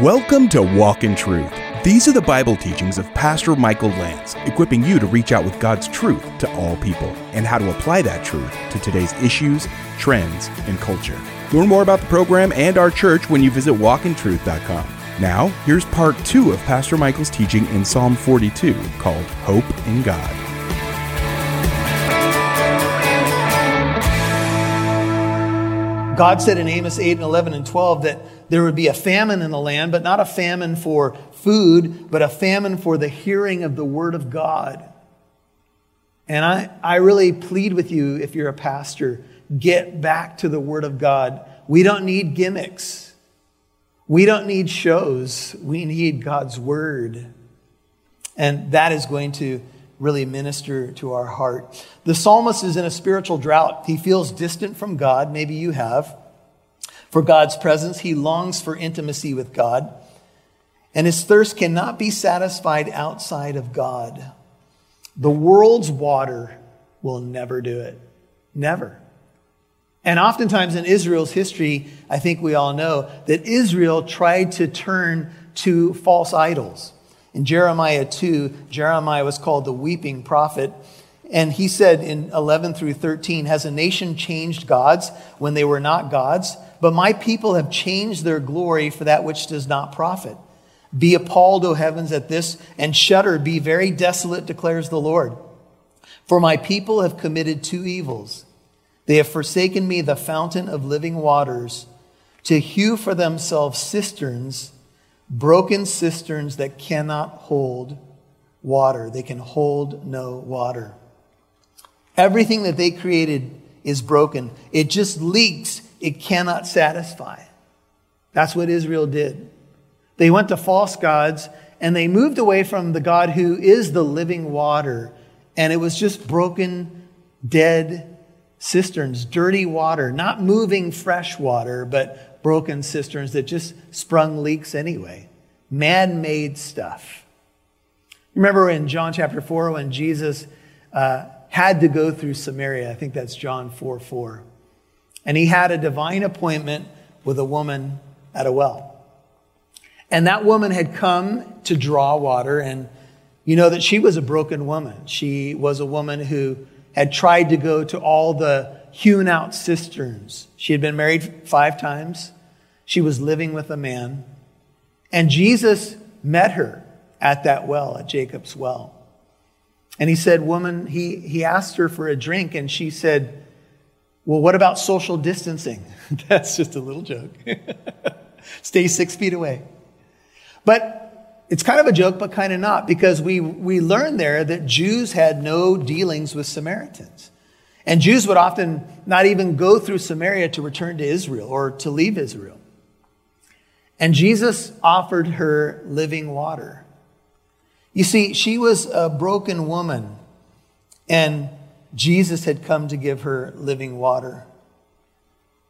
Welcome to Walk in Truth. These are the Bible teachings of Pastor Michael Lance, equipping you to reach out with God's truth to all people and how to apply that truth to today's issues, trends, and culture. Learn more about the program and our church when you visit walkintruth.com. Now, here's part two of Pastor Michael's teaching in Psalm 42 called Hope in God. God said in Amos 8 and 11 and 12 that there would be a famine in the land, but not a famine for food, but a famine for the hearing of the word of God. And I, I really plead with you, if you're a pastor, get back to the word of God. We don't need gimmicks. We don't need shows. We need God's word. And that is going to really minister to our heart. The psalmist is in a spiritual drought. He feels distant from God. Maybe you have. For God's presence, he longs for intimacy with God. And his thirst cannot be satisfied outside of God. The world's water will never do it. Never. And oftentimes in Israel's history, I think we all know that Israel tried to turn to false idols. In Jeremiah 2, Jeremiah was called the weeping prophet. And he said in 11 through 13, Has a nation changed gods when they were not gods? But my people have changed their glory for that which does not profit. Be appalled, O heavens, at this, and shudder, be very desolate, declares the Lord. For my people have committed two evils. They have forsaken me, the fountain of living waters, to hew for themselves cisterns broken cisterns that cannot hold water. They can hold no water. Everything that they created is broken. It just leaks. It cannot satisfy. That's what Israel did. They went to false gods and they moved away from the God who is the living water. And it was just broken, dead cisterns, dirty water, not moving fresh water, but broken cisterns that just sprung leaks anyway. Man made stuff. Remember in John chapter 4 when Jesus uh, had to go through Samaria? I think that's John 4 4. And he had a divine appointment with a woman at a well. And that woman had come to draw water, and you know that she was a broken woman. She was a woman who had tried to go to all the hewn out cisterns. She had been married five times. She was living with a man. And Jesus met her at that well, at Jacob's well. And he said, Woman, he, he asked her for a drink, and she said, Well, what about social distancing? That's just a little joke. Stay six feet away. But it's kind of a joke, but kind of not, because we, we learned there that Jews had no dealings with Samaritans. And Jews would often not even go through Samaria to return to Israel or to leave Israel. And Jesus offered her living water. You see, she was a broken woman, and Jesus had come to give her living water.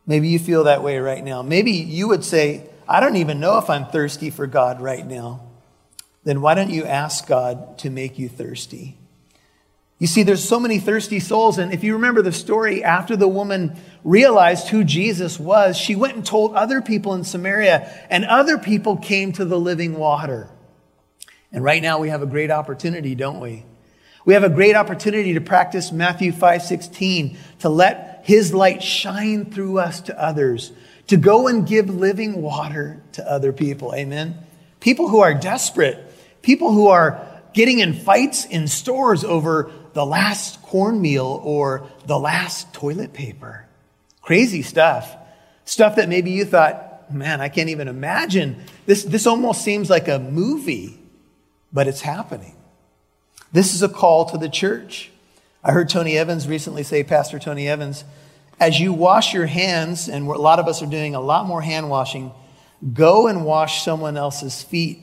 Maybe you feel that way right now. Maybe you would say, I don't even know if I'm thirsty for God right now. Then why don't you ask God to make you thirsty? You see, there's so many thirsty souls. And if you remember the story, after the woman realized who Jesus was, she went and told other people in Samaria, and other people came to the living water. And right now we have a great opportunity, don't we? We have a great opportunity to practice Matthew 5 16, to let his light shine through us to others, to go and give living water to other people. Amen. People who are desperate, people who are getting in fights in stores over the last cornmeal or the last toilet paper. Crazy stuff. Stuff that maybe you thought, man, I can't even imagine. This, this almost seems like a movie, but it's happening. This is a call to the church. I heard Tony Evans recently say, Pastor Tony Evans, as you wash your hands, and a lot of us are doing a lot more hand washing, go and wash someone else's feet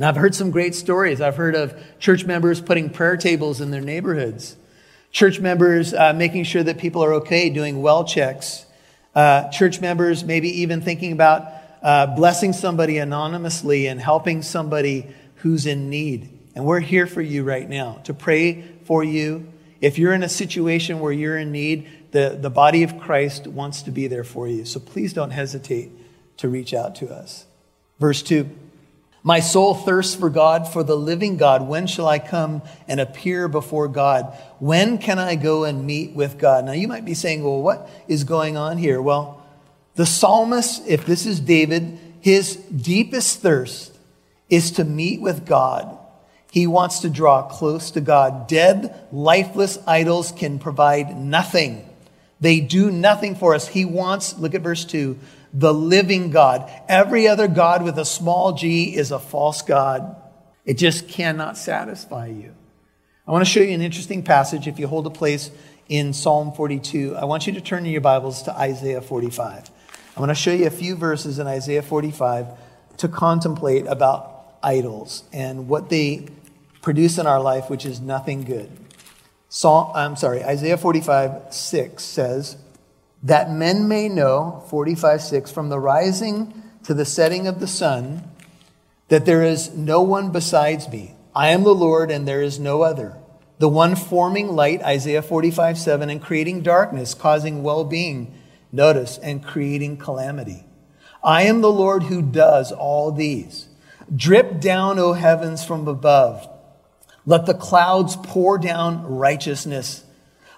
and I've heard some great stories. I've heard of church members putting prayer tables in their neighborhoods, church members uh, making sure that people are okay, doing well checks, uh, church members maybe even thinking about uh, blessing somebody anonymously and helping somebody who's in need. And we're here for you right now to pray for you. If you're in a situation where you're in need, the, the body of Christ wants to be there for you. So please don't hesitate to reach out to us. Verse 2 My soul thirsts for God, for the living God. When shall I come and appear before God? When can I go and meet with God? Now, you might be saying, well, what is going on here? Well, the psalmist, if this is David, his deepest thirst is to meet with God. He wants to draw close to God. Dead, lifeless idols can provide nothing. They do nothing for us. He wants, look at verse 2, the living God. Every other God with a small g is a false God. It just cannot satisfy you. I want to show you an interesting passage. If you hold a place in Psalm 42, I want you to turn in your Bibles to Isaiah 45. I want to show you a few verses in Isaiah 45 to contemplate about idols and what they produce in our life, which is nothing good. Psalm, I'm sorry, Isaiah 45, 6 says, That men may know, 45, 6, from the rising to the setting of the sun, that there is no one besides me. I am the Lord, and there is no other. The one forming light, Isaiah 45, 7, and creating darkness, causing well being, notice, and creating calamity. I am the Lord who does all these. Drip down, O heavens, from above let the clouds pour down righteousness.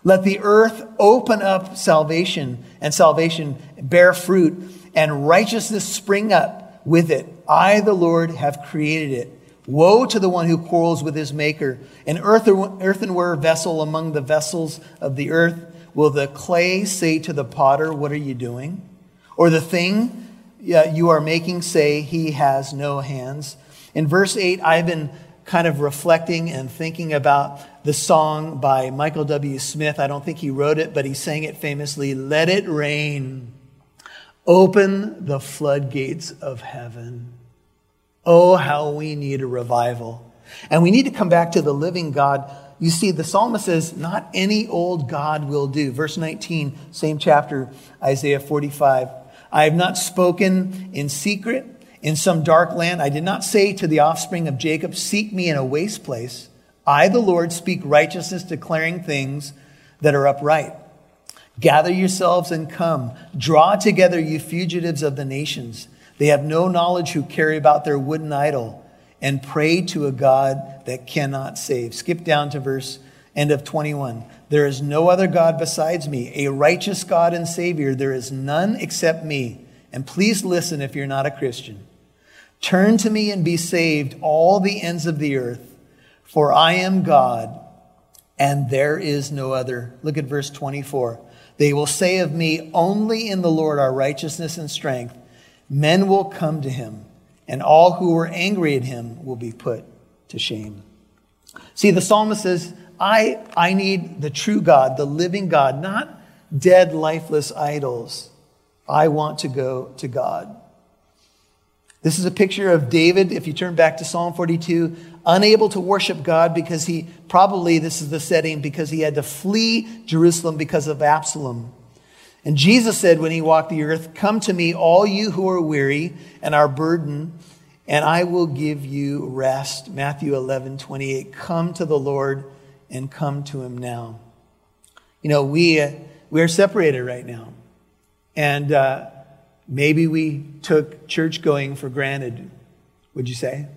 Let the earth open up salvation and salvation bear fruit and righteousness spring up with it. I, the Lord, have created it. Woe to the one who quarrels with his maker. An earthenware vessel among the vessels of the earth. Will the clay say to the potter, What are you doing? Or the thing uh, you are making say, He has no hands. In verse 8, I've been kind of reflecting and thinking about the song by Michael W. Smith. I don't think he wrote it, but he sang it famously Let it rain. Open the floodgates of heaven. Oh, how we need a revival. And we need to come back to the living God. You see, the psalmist says, Not any old God will do. Verse 19, same chapter, Isaiah 45. I have not spoken in secret in some dark land. I did not say to the offspring of Jacob, Seek me in a waste place. I, the Lord, speak righteousness, declaring things that are upright. Gather yourselves and come. Draw together, you fugitives of the nations. They have no knowledge who carry about their wooden idol and pray to a God that cannot save. Skip down to verse end of 21. There is no other God besides me, a righteous God and Savior. There is none except me. And please listen if you're not a Christian. Turn to me and be saved, all the ends of the earth, for I am God and there is no other. Look at verse 24. They will say of me, Only in the Lord are righteousness and strength. Men will come to him, and all who were angry at him will be put to shame. See, the psalmist says, I, I need the true God, the living God, not dead, lifeless idols. I want to go to God. This is a picture of David, if you turn back to Psalm 42, unable to worship God because he probably, this is the setting, because he had to flee Jerusalem because of Absalom. And Jesus said when he walked the earth, Come to me, all you who are weary and are burdened, and I will give you rest. Matthew 11, 28. Come to the Lord and come to him now. You know, we, uh, we are separated right now. And, uh, Maybe we took church going for granted, would you say?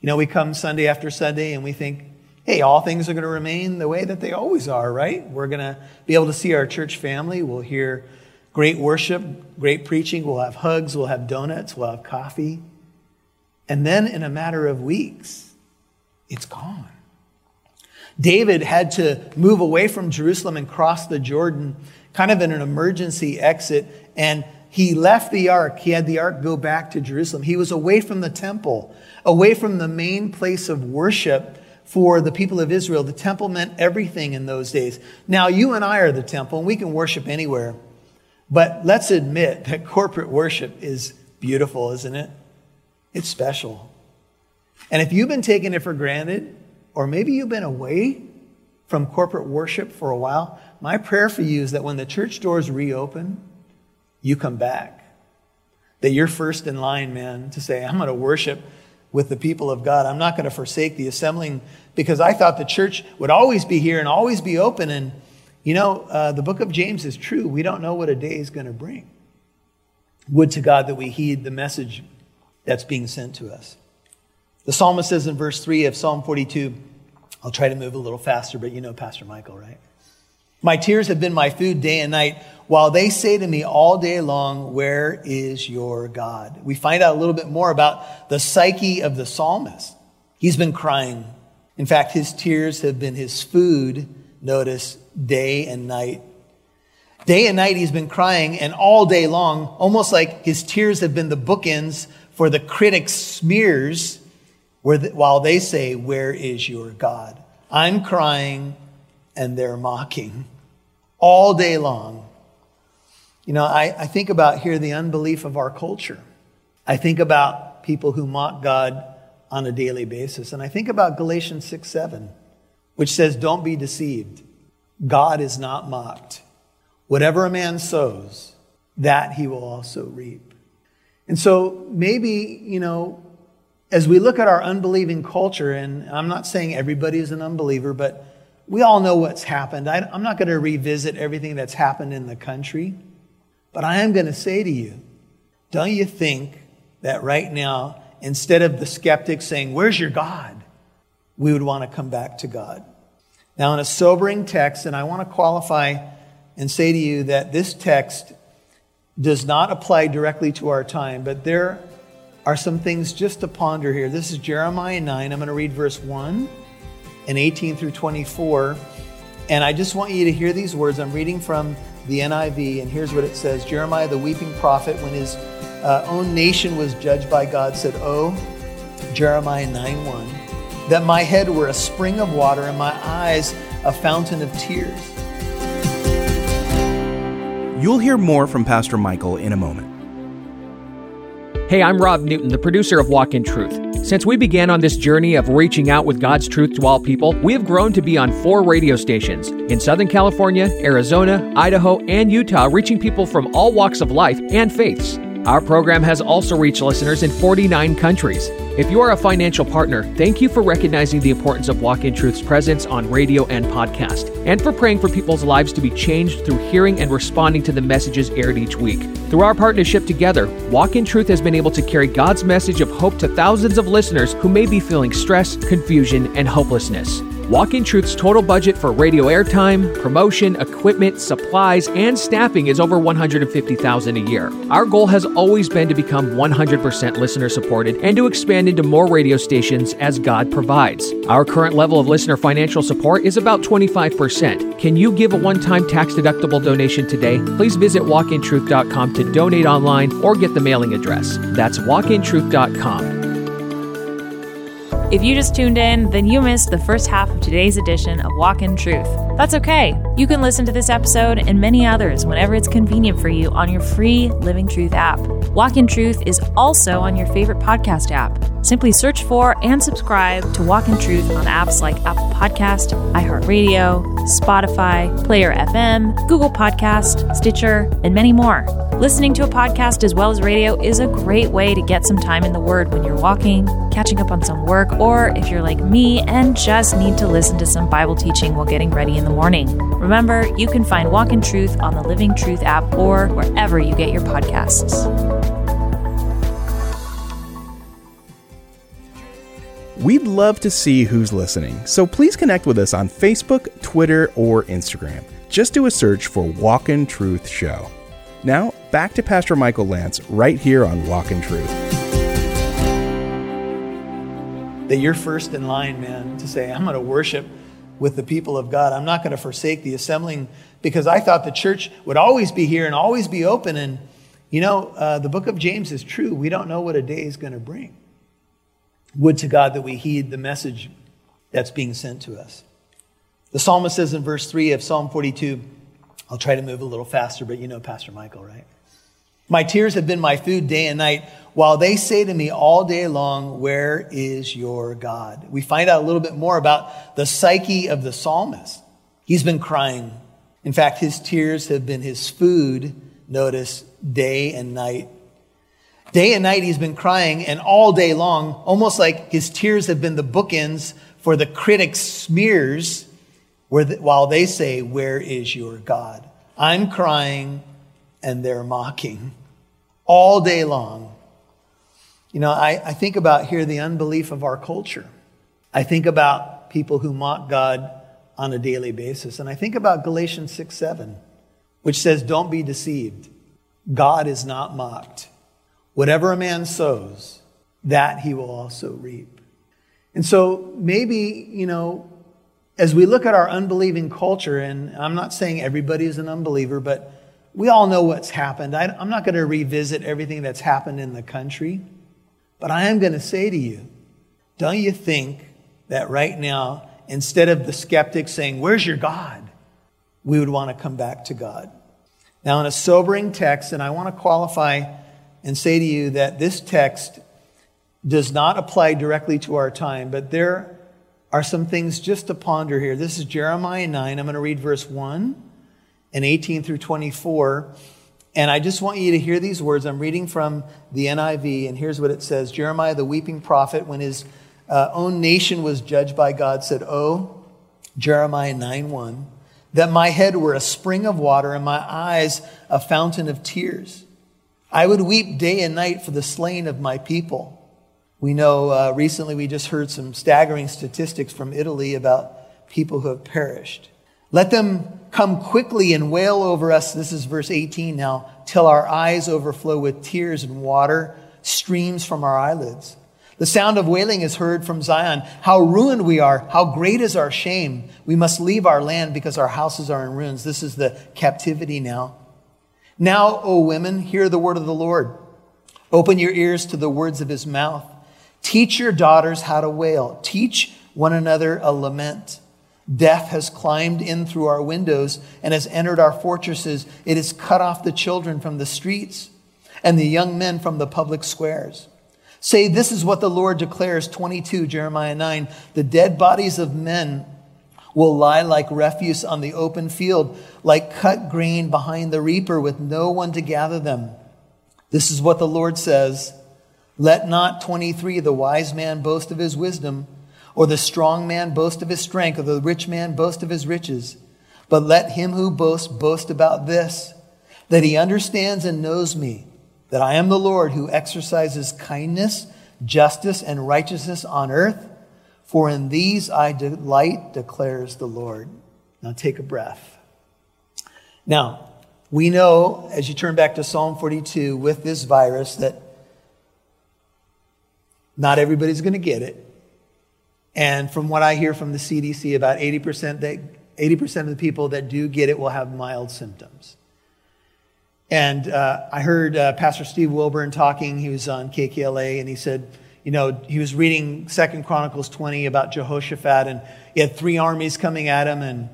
You know, we come Sunday after Sunday and we think, hey, all things are going to remain the way that they always are, right? We're going to be able to see our church family. We'll hear great worship, great preaching. We'll have hugs, we'll have donuts, we'll have coffee. And then in a matter of weeks, it's gone. David had to move away from Jerusalem and cross the Jordan, kind of in an emergency exit. And he left the ark. He had the ark go back to Jerusalem. He was away from the temple, away from the main place of worship for the people of Israel. The temple meant everything in those days. Now, you and I are the temple, and we can worship anywhere. But let's admit that corporate worship is beautiful, isn't it? It's special. And if you've been taking it for granted, or maybe you've been away from corporate worship for a while, my prayer for you is that when the church doors reopen, you come back. That you're first in line, man, to say, I'm going to worship with the people of God. I'm not going to forsake the assembling because I thought the church would always be here and always be open. And, you know, uh, the book of James is true. We don't know what a day is going to bring. Would to God that we heed the message that's being sent to us. The psalmist says in verse 3 of Psalm 42, I'll try to move a little faster, but you know Pastor Michael, right? My tears have been my food day and night, while they say to me all day long, Where is your God? We find out a little bit more about the psyche of the psalmist. He's been crying. In fact, his tears have been his food, notice, day and night. Day and night he's been crying, and all day long, almost like his tears have been the bookends for the critics' smears while they say, Where is your God? I'm crying and they're mocking all day long. You know, I, I think about here the unbelief of our culture. I think about people who mock God on a daily basis. And I think about Galatians 6 7, which says, Don't be deceived. God is not mocked. Whatever a man sows, that he will also reap. And so maybe, you know, as we look at our unbelieving culture, and I'm not saying everybody is an unbeliever, but we all know what's happened. I, am not going to revisit everything that's happened in the country, but I am going to say to you, don't you think that right now, instead of the skeptics saying, Where's your God? we would want to come back to God. Now, in a sobering text, and I want to qualify and say to you that this text does not apply directly to our time, but there are some things just to ponder here. This is Jeremiah 9. I'm going to read verse 1 and 18 through 24. And I just want you to hear these words. I'm reading from the NIV, and here's what it says Jeremiah, the weeping prophet, when his uh, own nation was judged by God, said, Oh, Jeremiah 9 1, that my head were a spring of water and my eyes a fountain of tears. You'll hear more from Pastor Michael in a moment. Hey, I'm Rob Newton, the producer of Walk in Truth. Since we began on this journey of reaching out with God's truth to all people, we have grown to be on four radio stations in Southern California, Arizona, Idaho, and Utah, reaching people from all walks of life and faiths. Our program has also reached listeners in 49 countries. If you are a financial partner, thank you for recognizing the importance of Walk in Truth's presence on radio and podcast, and for praying for people's lives to be changed through hearing and responding to the messages aired each week. Through our partnership together, Walk in Truth has been able to carry God's message of hope to thousands of listeners who may be feeling stress, confusion, and hopelessness. Walk in Truth's total budget for radio airtime, promotion, equipment, supplies, and staffing is over 150,000 a year. Our goal has always been to become 100% listener supported and to expand into more radio stations as God provides. Our current level of listener financial support is about 25%. Can you give a one-time tax-deductible donation today? Please visit walkintruth.com to donate online or get the mailing address. That's walkintruth.com. If you just tuned in, then you missed the first half of today's edition of Walk in Truth. That's okay. You can listen to this episode and many others whenever it's convenient for you on your free Living Truth app. Walk in Truth is also on your favorite podcast app. Simply search for and subscribe to Walk in Truth on apps like Apple Podcast, iHeartRadio, Spotify, Player FM, Google Podcast, Stitcher, and many more. Listening to a podcast as well as radio is a great way to get some time in the Word when you're walking, catching up on some work, or if you're like me and just need to listen to some Bible teaching while getting ready in the morning. Remember, you can find Walk in Truth on the Living Truth app or wherever you get your podcasts. We'd love to see who's listening, so please connect with us on Facebook, Twitter, or Instagram. Just do a search for Walk in Truth Show. Now, back to Pastor Michael Lance right here on Walk in Truth. That you're first in line, man, to say, I'm going to worship with the people of God. I'm not going to forsake the assembling because I thought the church would always be here and always be open. And, you know, uh, the book of James is true. We don't know what a day is going to bring. Would to God that we heed the message that's being sent to us. The psalmist says in verse 3 of Psalm 42, I'll try to move a little faster, but you know Pastor Michael, right? My tears have been my food day and night, while they say to me all day long, Where is your God? We find out a little bit more about the psyche of the psalmist. He's been crying. In fact, his tears have been his food, notice, day and night. Day and night he's been crying, and all day long, almost like his tears have been the bookends for the critics' smears, while they say, Where is your God? I'm crying, and they're mocking all day long. You know, I, I think about here the unbelief of our culture. I think about people who mock God on a daily basis. And I think about Galatians 6 7, which says, Don't be deceived. God is not mocked. Whatever a man sows, that he will also reap. And so maybe, you know, as we look at our unbelieving culture, and I'm not saying everybody is an unbeliever, but we all know what's happened. I, am not going to revisit everything that's happened in the country, but I am going to say to you, don't you think that right now, instead of the skeptics saying, Where's your God? we would want to come back to God. Now, in a sobering text, and I want to qualify and say to you that this text does not apply directly to our time, but there are some things just to ponder here. This is Jeremiah 9. I'm going to read verse 1 and 18 through 24. And I just want you to hear these words. I'm reading from the NIV, and here's what it says Jeremiah, the weeping prophet, when his uh, own nation was judged by God, said, Oh, Jeremiah 9 1, that my head were a spring of water and my eyes a fountain of tears. I would weep day and night for the slain of my people. We know uh, recently we just heard some staggering statistics from Italy about people who have perished. Let them come quickly and wail over us. This is verse 18 now, till our eyes overflow with tears and water streams from our eyelids. The sound of wailing is heard from Zion. How ruined we are. How great is our shame. We must leave our land because our houses are in ruins. This is the captivity now. Now, O women, hear the word of the Lord. Open your ears to the words of his mouth. Teach your daughters how to wail. Teach one another a lament. Death has climbed in through our windows and has entered our fortresses. It has cut off the children from the streets and the young men from the public squares. Say, this is what the Lord declares 22, Jeremiah 9. The dead bodies of men will lie like refuse on the open field, like cut grain behind the reaper with no one to gather them. This is what the Lord says. Let not 23, the wise man, boast of his wisdom, or the strong man boast of his strength, or the rich man boast of his riches. But let him who boasts boast about this, that he understands and knows me that I am the Lord who exercises kindness, justice, and righteousness on earth. For in these I delight, declares the Lord. Now take a breath. Now, we know, as you turn back to Psalm 42, with this virus, that not everybody's going to get it. And from what I hear from the CDC, about 80%, that, 80% of the people that do get it will have mild symptoms. And uh, I heard uh, Pastor Steve Wilburn talking. He was on KKLA, and he said, you know, he was reading Second Chronicles 20 about Jehoshaphat, and he had three armies coming at him, and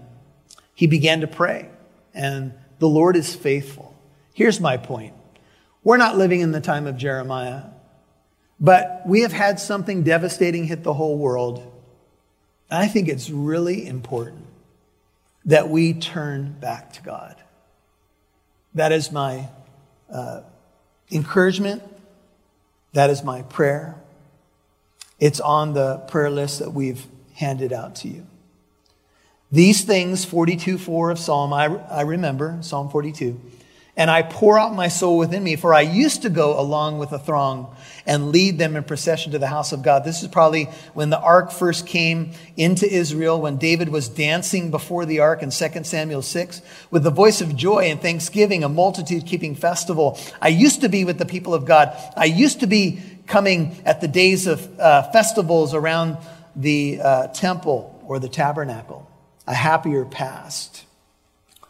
he began to pray. And the Lord is faithful. Here's my point. We're not living in the time of Jeremiah, but we have had something devastating hit the whole world. I think it's really important that we turn back to God. That is my uh, encouragement. That is my prayer. It's on the prayer list that we've handed out to you. These things, 42 4 of Psalm, I, I remember, Psalm 42 and I pour out my soul within me. For I used to go along with a throng and lead them in procession to the house of God. This is probably when the ark first came into Israel, when David was dancing before the ark in 2 Samuel 6, with the voice of joy and thanksgiving, a multitude keeping festival. I used to be with the people of God. I used to be coming at the days of uh, festivals around the uh, temple or the tabernacle. A happier past.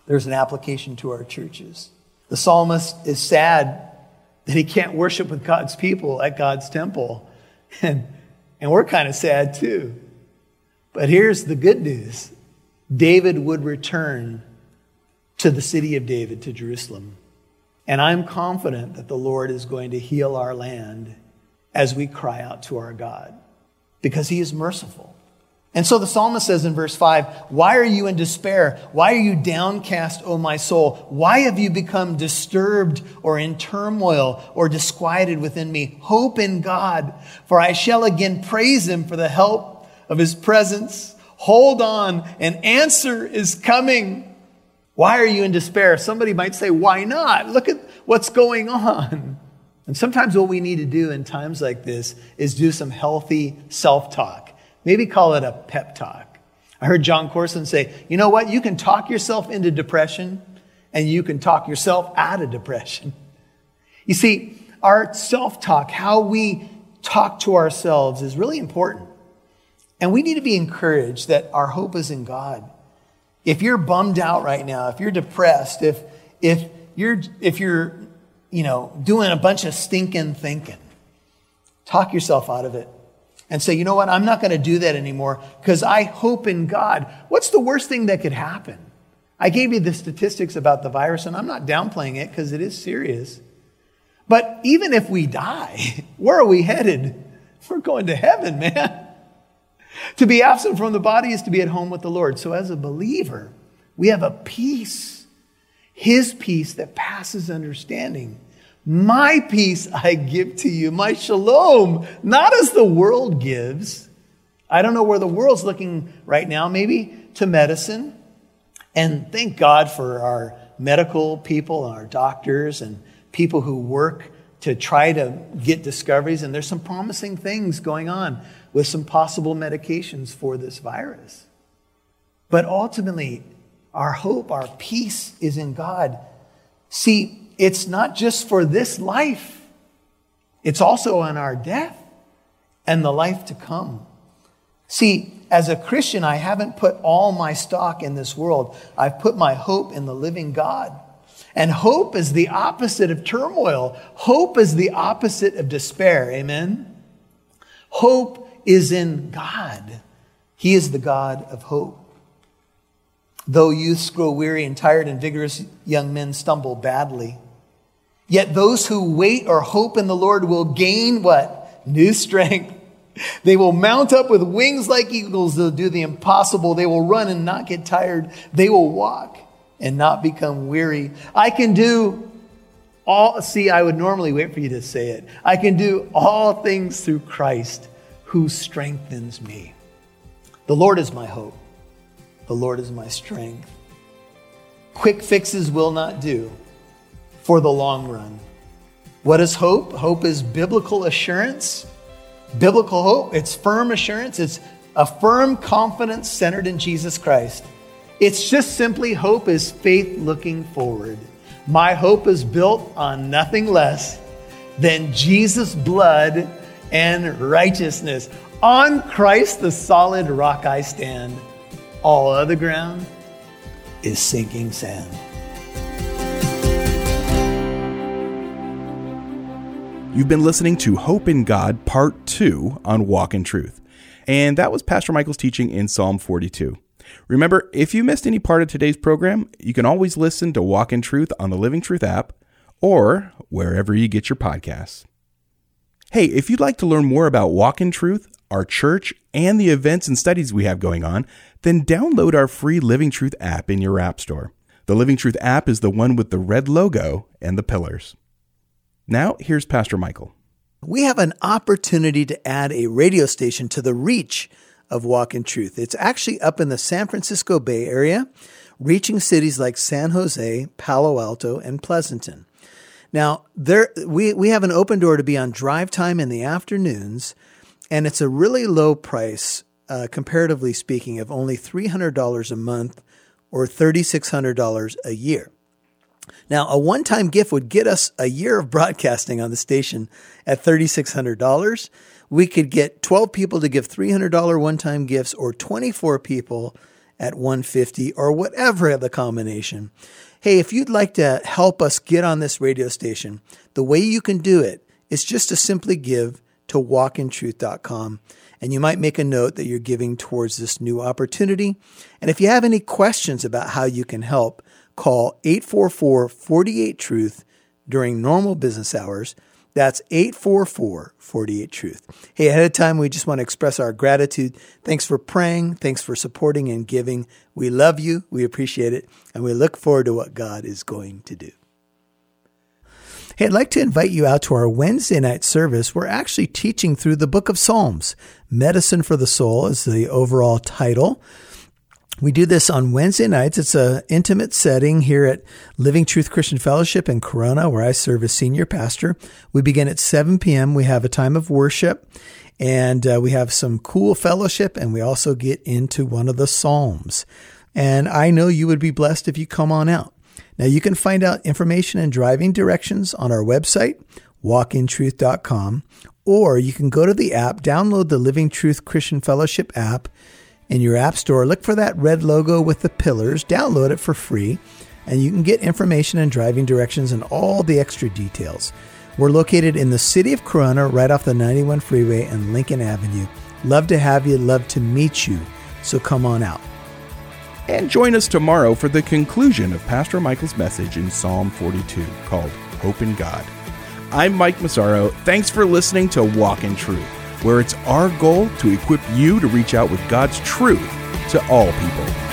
There's an application to our churches. The psalmist is sad that he can't worship with God's people at God's temple. And, and we're kind of sad too. But here's the good news David would return to the city of David, to Jerusalem. And I'm confident that the Lord is going to heal our land as we cry out to our God because he is merciful. And so the psalmist says in verse 5, Why are you in despair? Why are you downcast, O my soul? Why have you become disturbed or in turmoil or disquieted within me? Hope in God, for I shall again praise him for the help of his presence. Hold on, an answer is coming. Why are you in despair? Somebody might say, Why not? Look at what's going on. And sometimes what we need to do in times like this is do some healthy self talk. Maybe call it a pep talk. I heard Jon Courson say, you know what? You can talk yourself into depression and you can talk yourself out of depression. You see, our self talk, how we talk to ourselves, is really important. And we need to be encouraged that our hope is in God. If you're bummed out right now, if you're depressed, if, if you're, if you're, you know, doing a bunch of stinking thinking, talk yourself out of it and say, you know what, I'm not going to do that anymore because I hope in God. What's the worst thing that could happen? I gave you the statistics about the virus, and I'm not downplaying it because it is serious. But even if we die, where are we headed? We're going to heaven, man. To be absent from the body is to be at home with the Lord. So, as a believer, we have a peace, His peace that passes understanding. My peace I give to you, my shalom, not as the world gives. I don't know where the world's looking right now, maybe to medicine. And thank God for our medical people and our doctors and people who work to try to get discoveries. And there's some promising things going on with some possible medications for this virus. But ultimately, our hope, our peace is in God. See, it's not just for this life, it's also on our death and the life to come. See, as a Christian, I haven't put all my stock in this world. I've put my hope in the living God. And hope is the opposite of turmoil. Hope is the opposite of despair. Amen? Hope is in God. He is the God of hope. Though youths grow weary and tired and vigorous young men stumble badly. Yet those who wait or hope in the Lord will gain what? New strength. They will mount up with wings like eagles. They'll do the impossible. They will run and not get tired. They will walk and not become weary. I can do all, see, I would normally wait for you to say it. I can do all things through Christ who strengthens me. The Lord is my hope. The Lord is my strength. Quick fixes will not do for the long run. What is hope? Hope is biblical assurance. Biblical hope, it's firm assurance, it's a firm confidence centered in Jesus Christ. It's just simply hope is faith looking forward. My hope is built on nothing less than Jesus' blood and righteousness. On Christ, the solid rock I stand. All other ground is sinking sand. You've been listening to Hope in God, Part 2 on Walk in Truth. And that was Pastor Michael's teaching in Psalm 42. Remember, if you missed any part of today's program, you can always listen to Walk in Truth on the Living Truth app or wherever you get your podcasts. Hey, if you'd like to learn more about Walk in Truth, our church, and the events and studies we have going on, then download our free Living Truth app in your App Store. The Living Truth app is the one with the red logo and the pillars. Now, here's Pastor Michael. We have an opportunity to add a radio station to the reach of Walk in Truth. It's actually up in the San Francisco Bay Area, reaching cities like San Jose, Palo Alto, and Pleasanton. Now, there we, we have an open door to be on drive time in the afternoons, and it's a really low price, uh, comparatively speaking, of only $300 a month or $3,600 a year. Now, a one time gift would get us a year of broadcasting on the station at $3,600. We could get 12 people to give $300 one time gifts or 24 people at 150 or whatever the combination. Hey, if you'd like to help us get on this radio station, the way you can do it is just to simply give to walkintruth.com. And you might make a note that you're giving towards this new opportunity. And if you have any questions about how you can help, call 844 48 Truth during normal business hours that's 844 48 Truth. Hey, ahead of time, we just want to express our gratitude. Thanks for praying. Thanks for supporting and giving. We love you. We appreciate it. And we look forward to what God is going to do. Hey, I'd like to invite you out to our Wednesday night service. We're actually teaching through the book of Psalms. Medicine for the Soul is the overall title. We do this on Wednesday nights. It's an intimate setting here at Living Truth Christian Fellowship in Corona, where I serve as senior pastor. We begin at 7 p.m. We have a time of worship and uh, we have some cool fellowship and we also get into one of the Psalms. And I know you would be blessed if you come on out. Now you can find out information and driving directions on our website, walkintruth.com, or you can go to the app, download the Living Truth Christian Fellowship app in your app store. Look for that red logo with the pillars, download it for free, and you can get information and driving directions and all the extra details. We're located in the city of Corona, right off the 91 freeway and Lincoln Avenue. Love to have you, love to meet you. So come on out. And join us tomorrow for the conclusion of Pastor Michael's message in Psalm 42 called Hope in God. I'm Mike Mazzaro. Thanks for listening to Walk in Truth where it's our goal to equip you to reach out with God's truth to all people.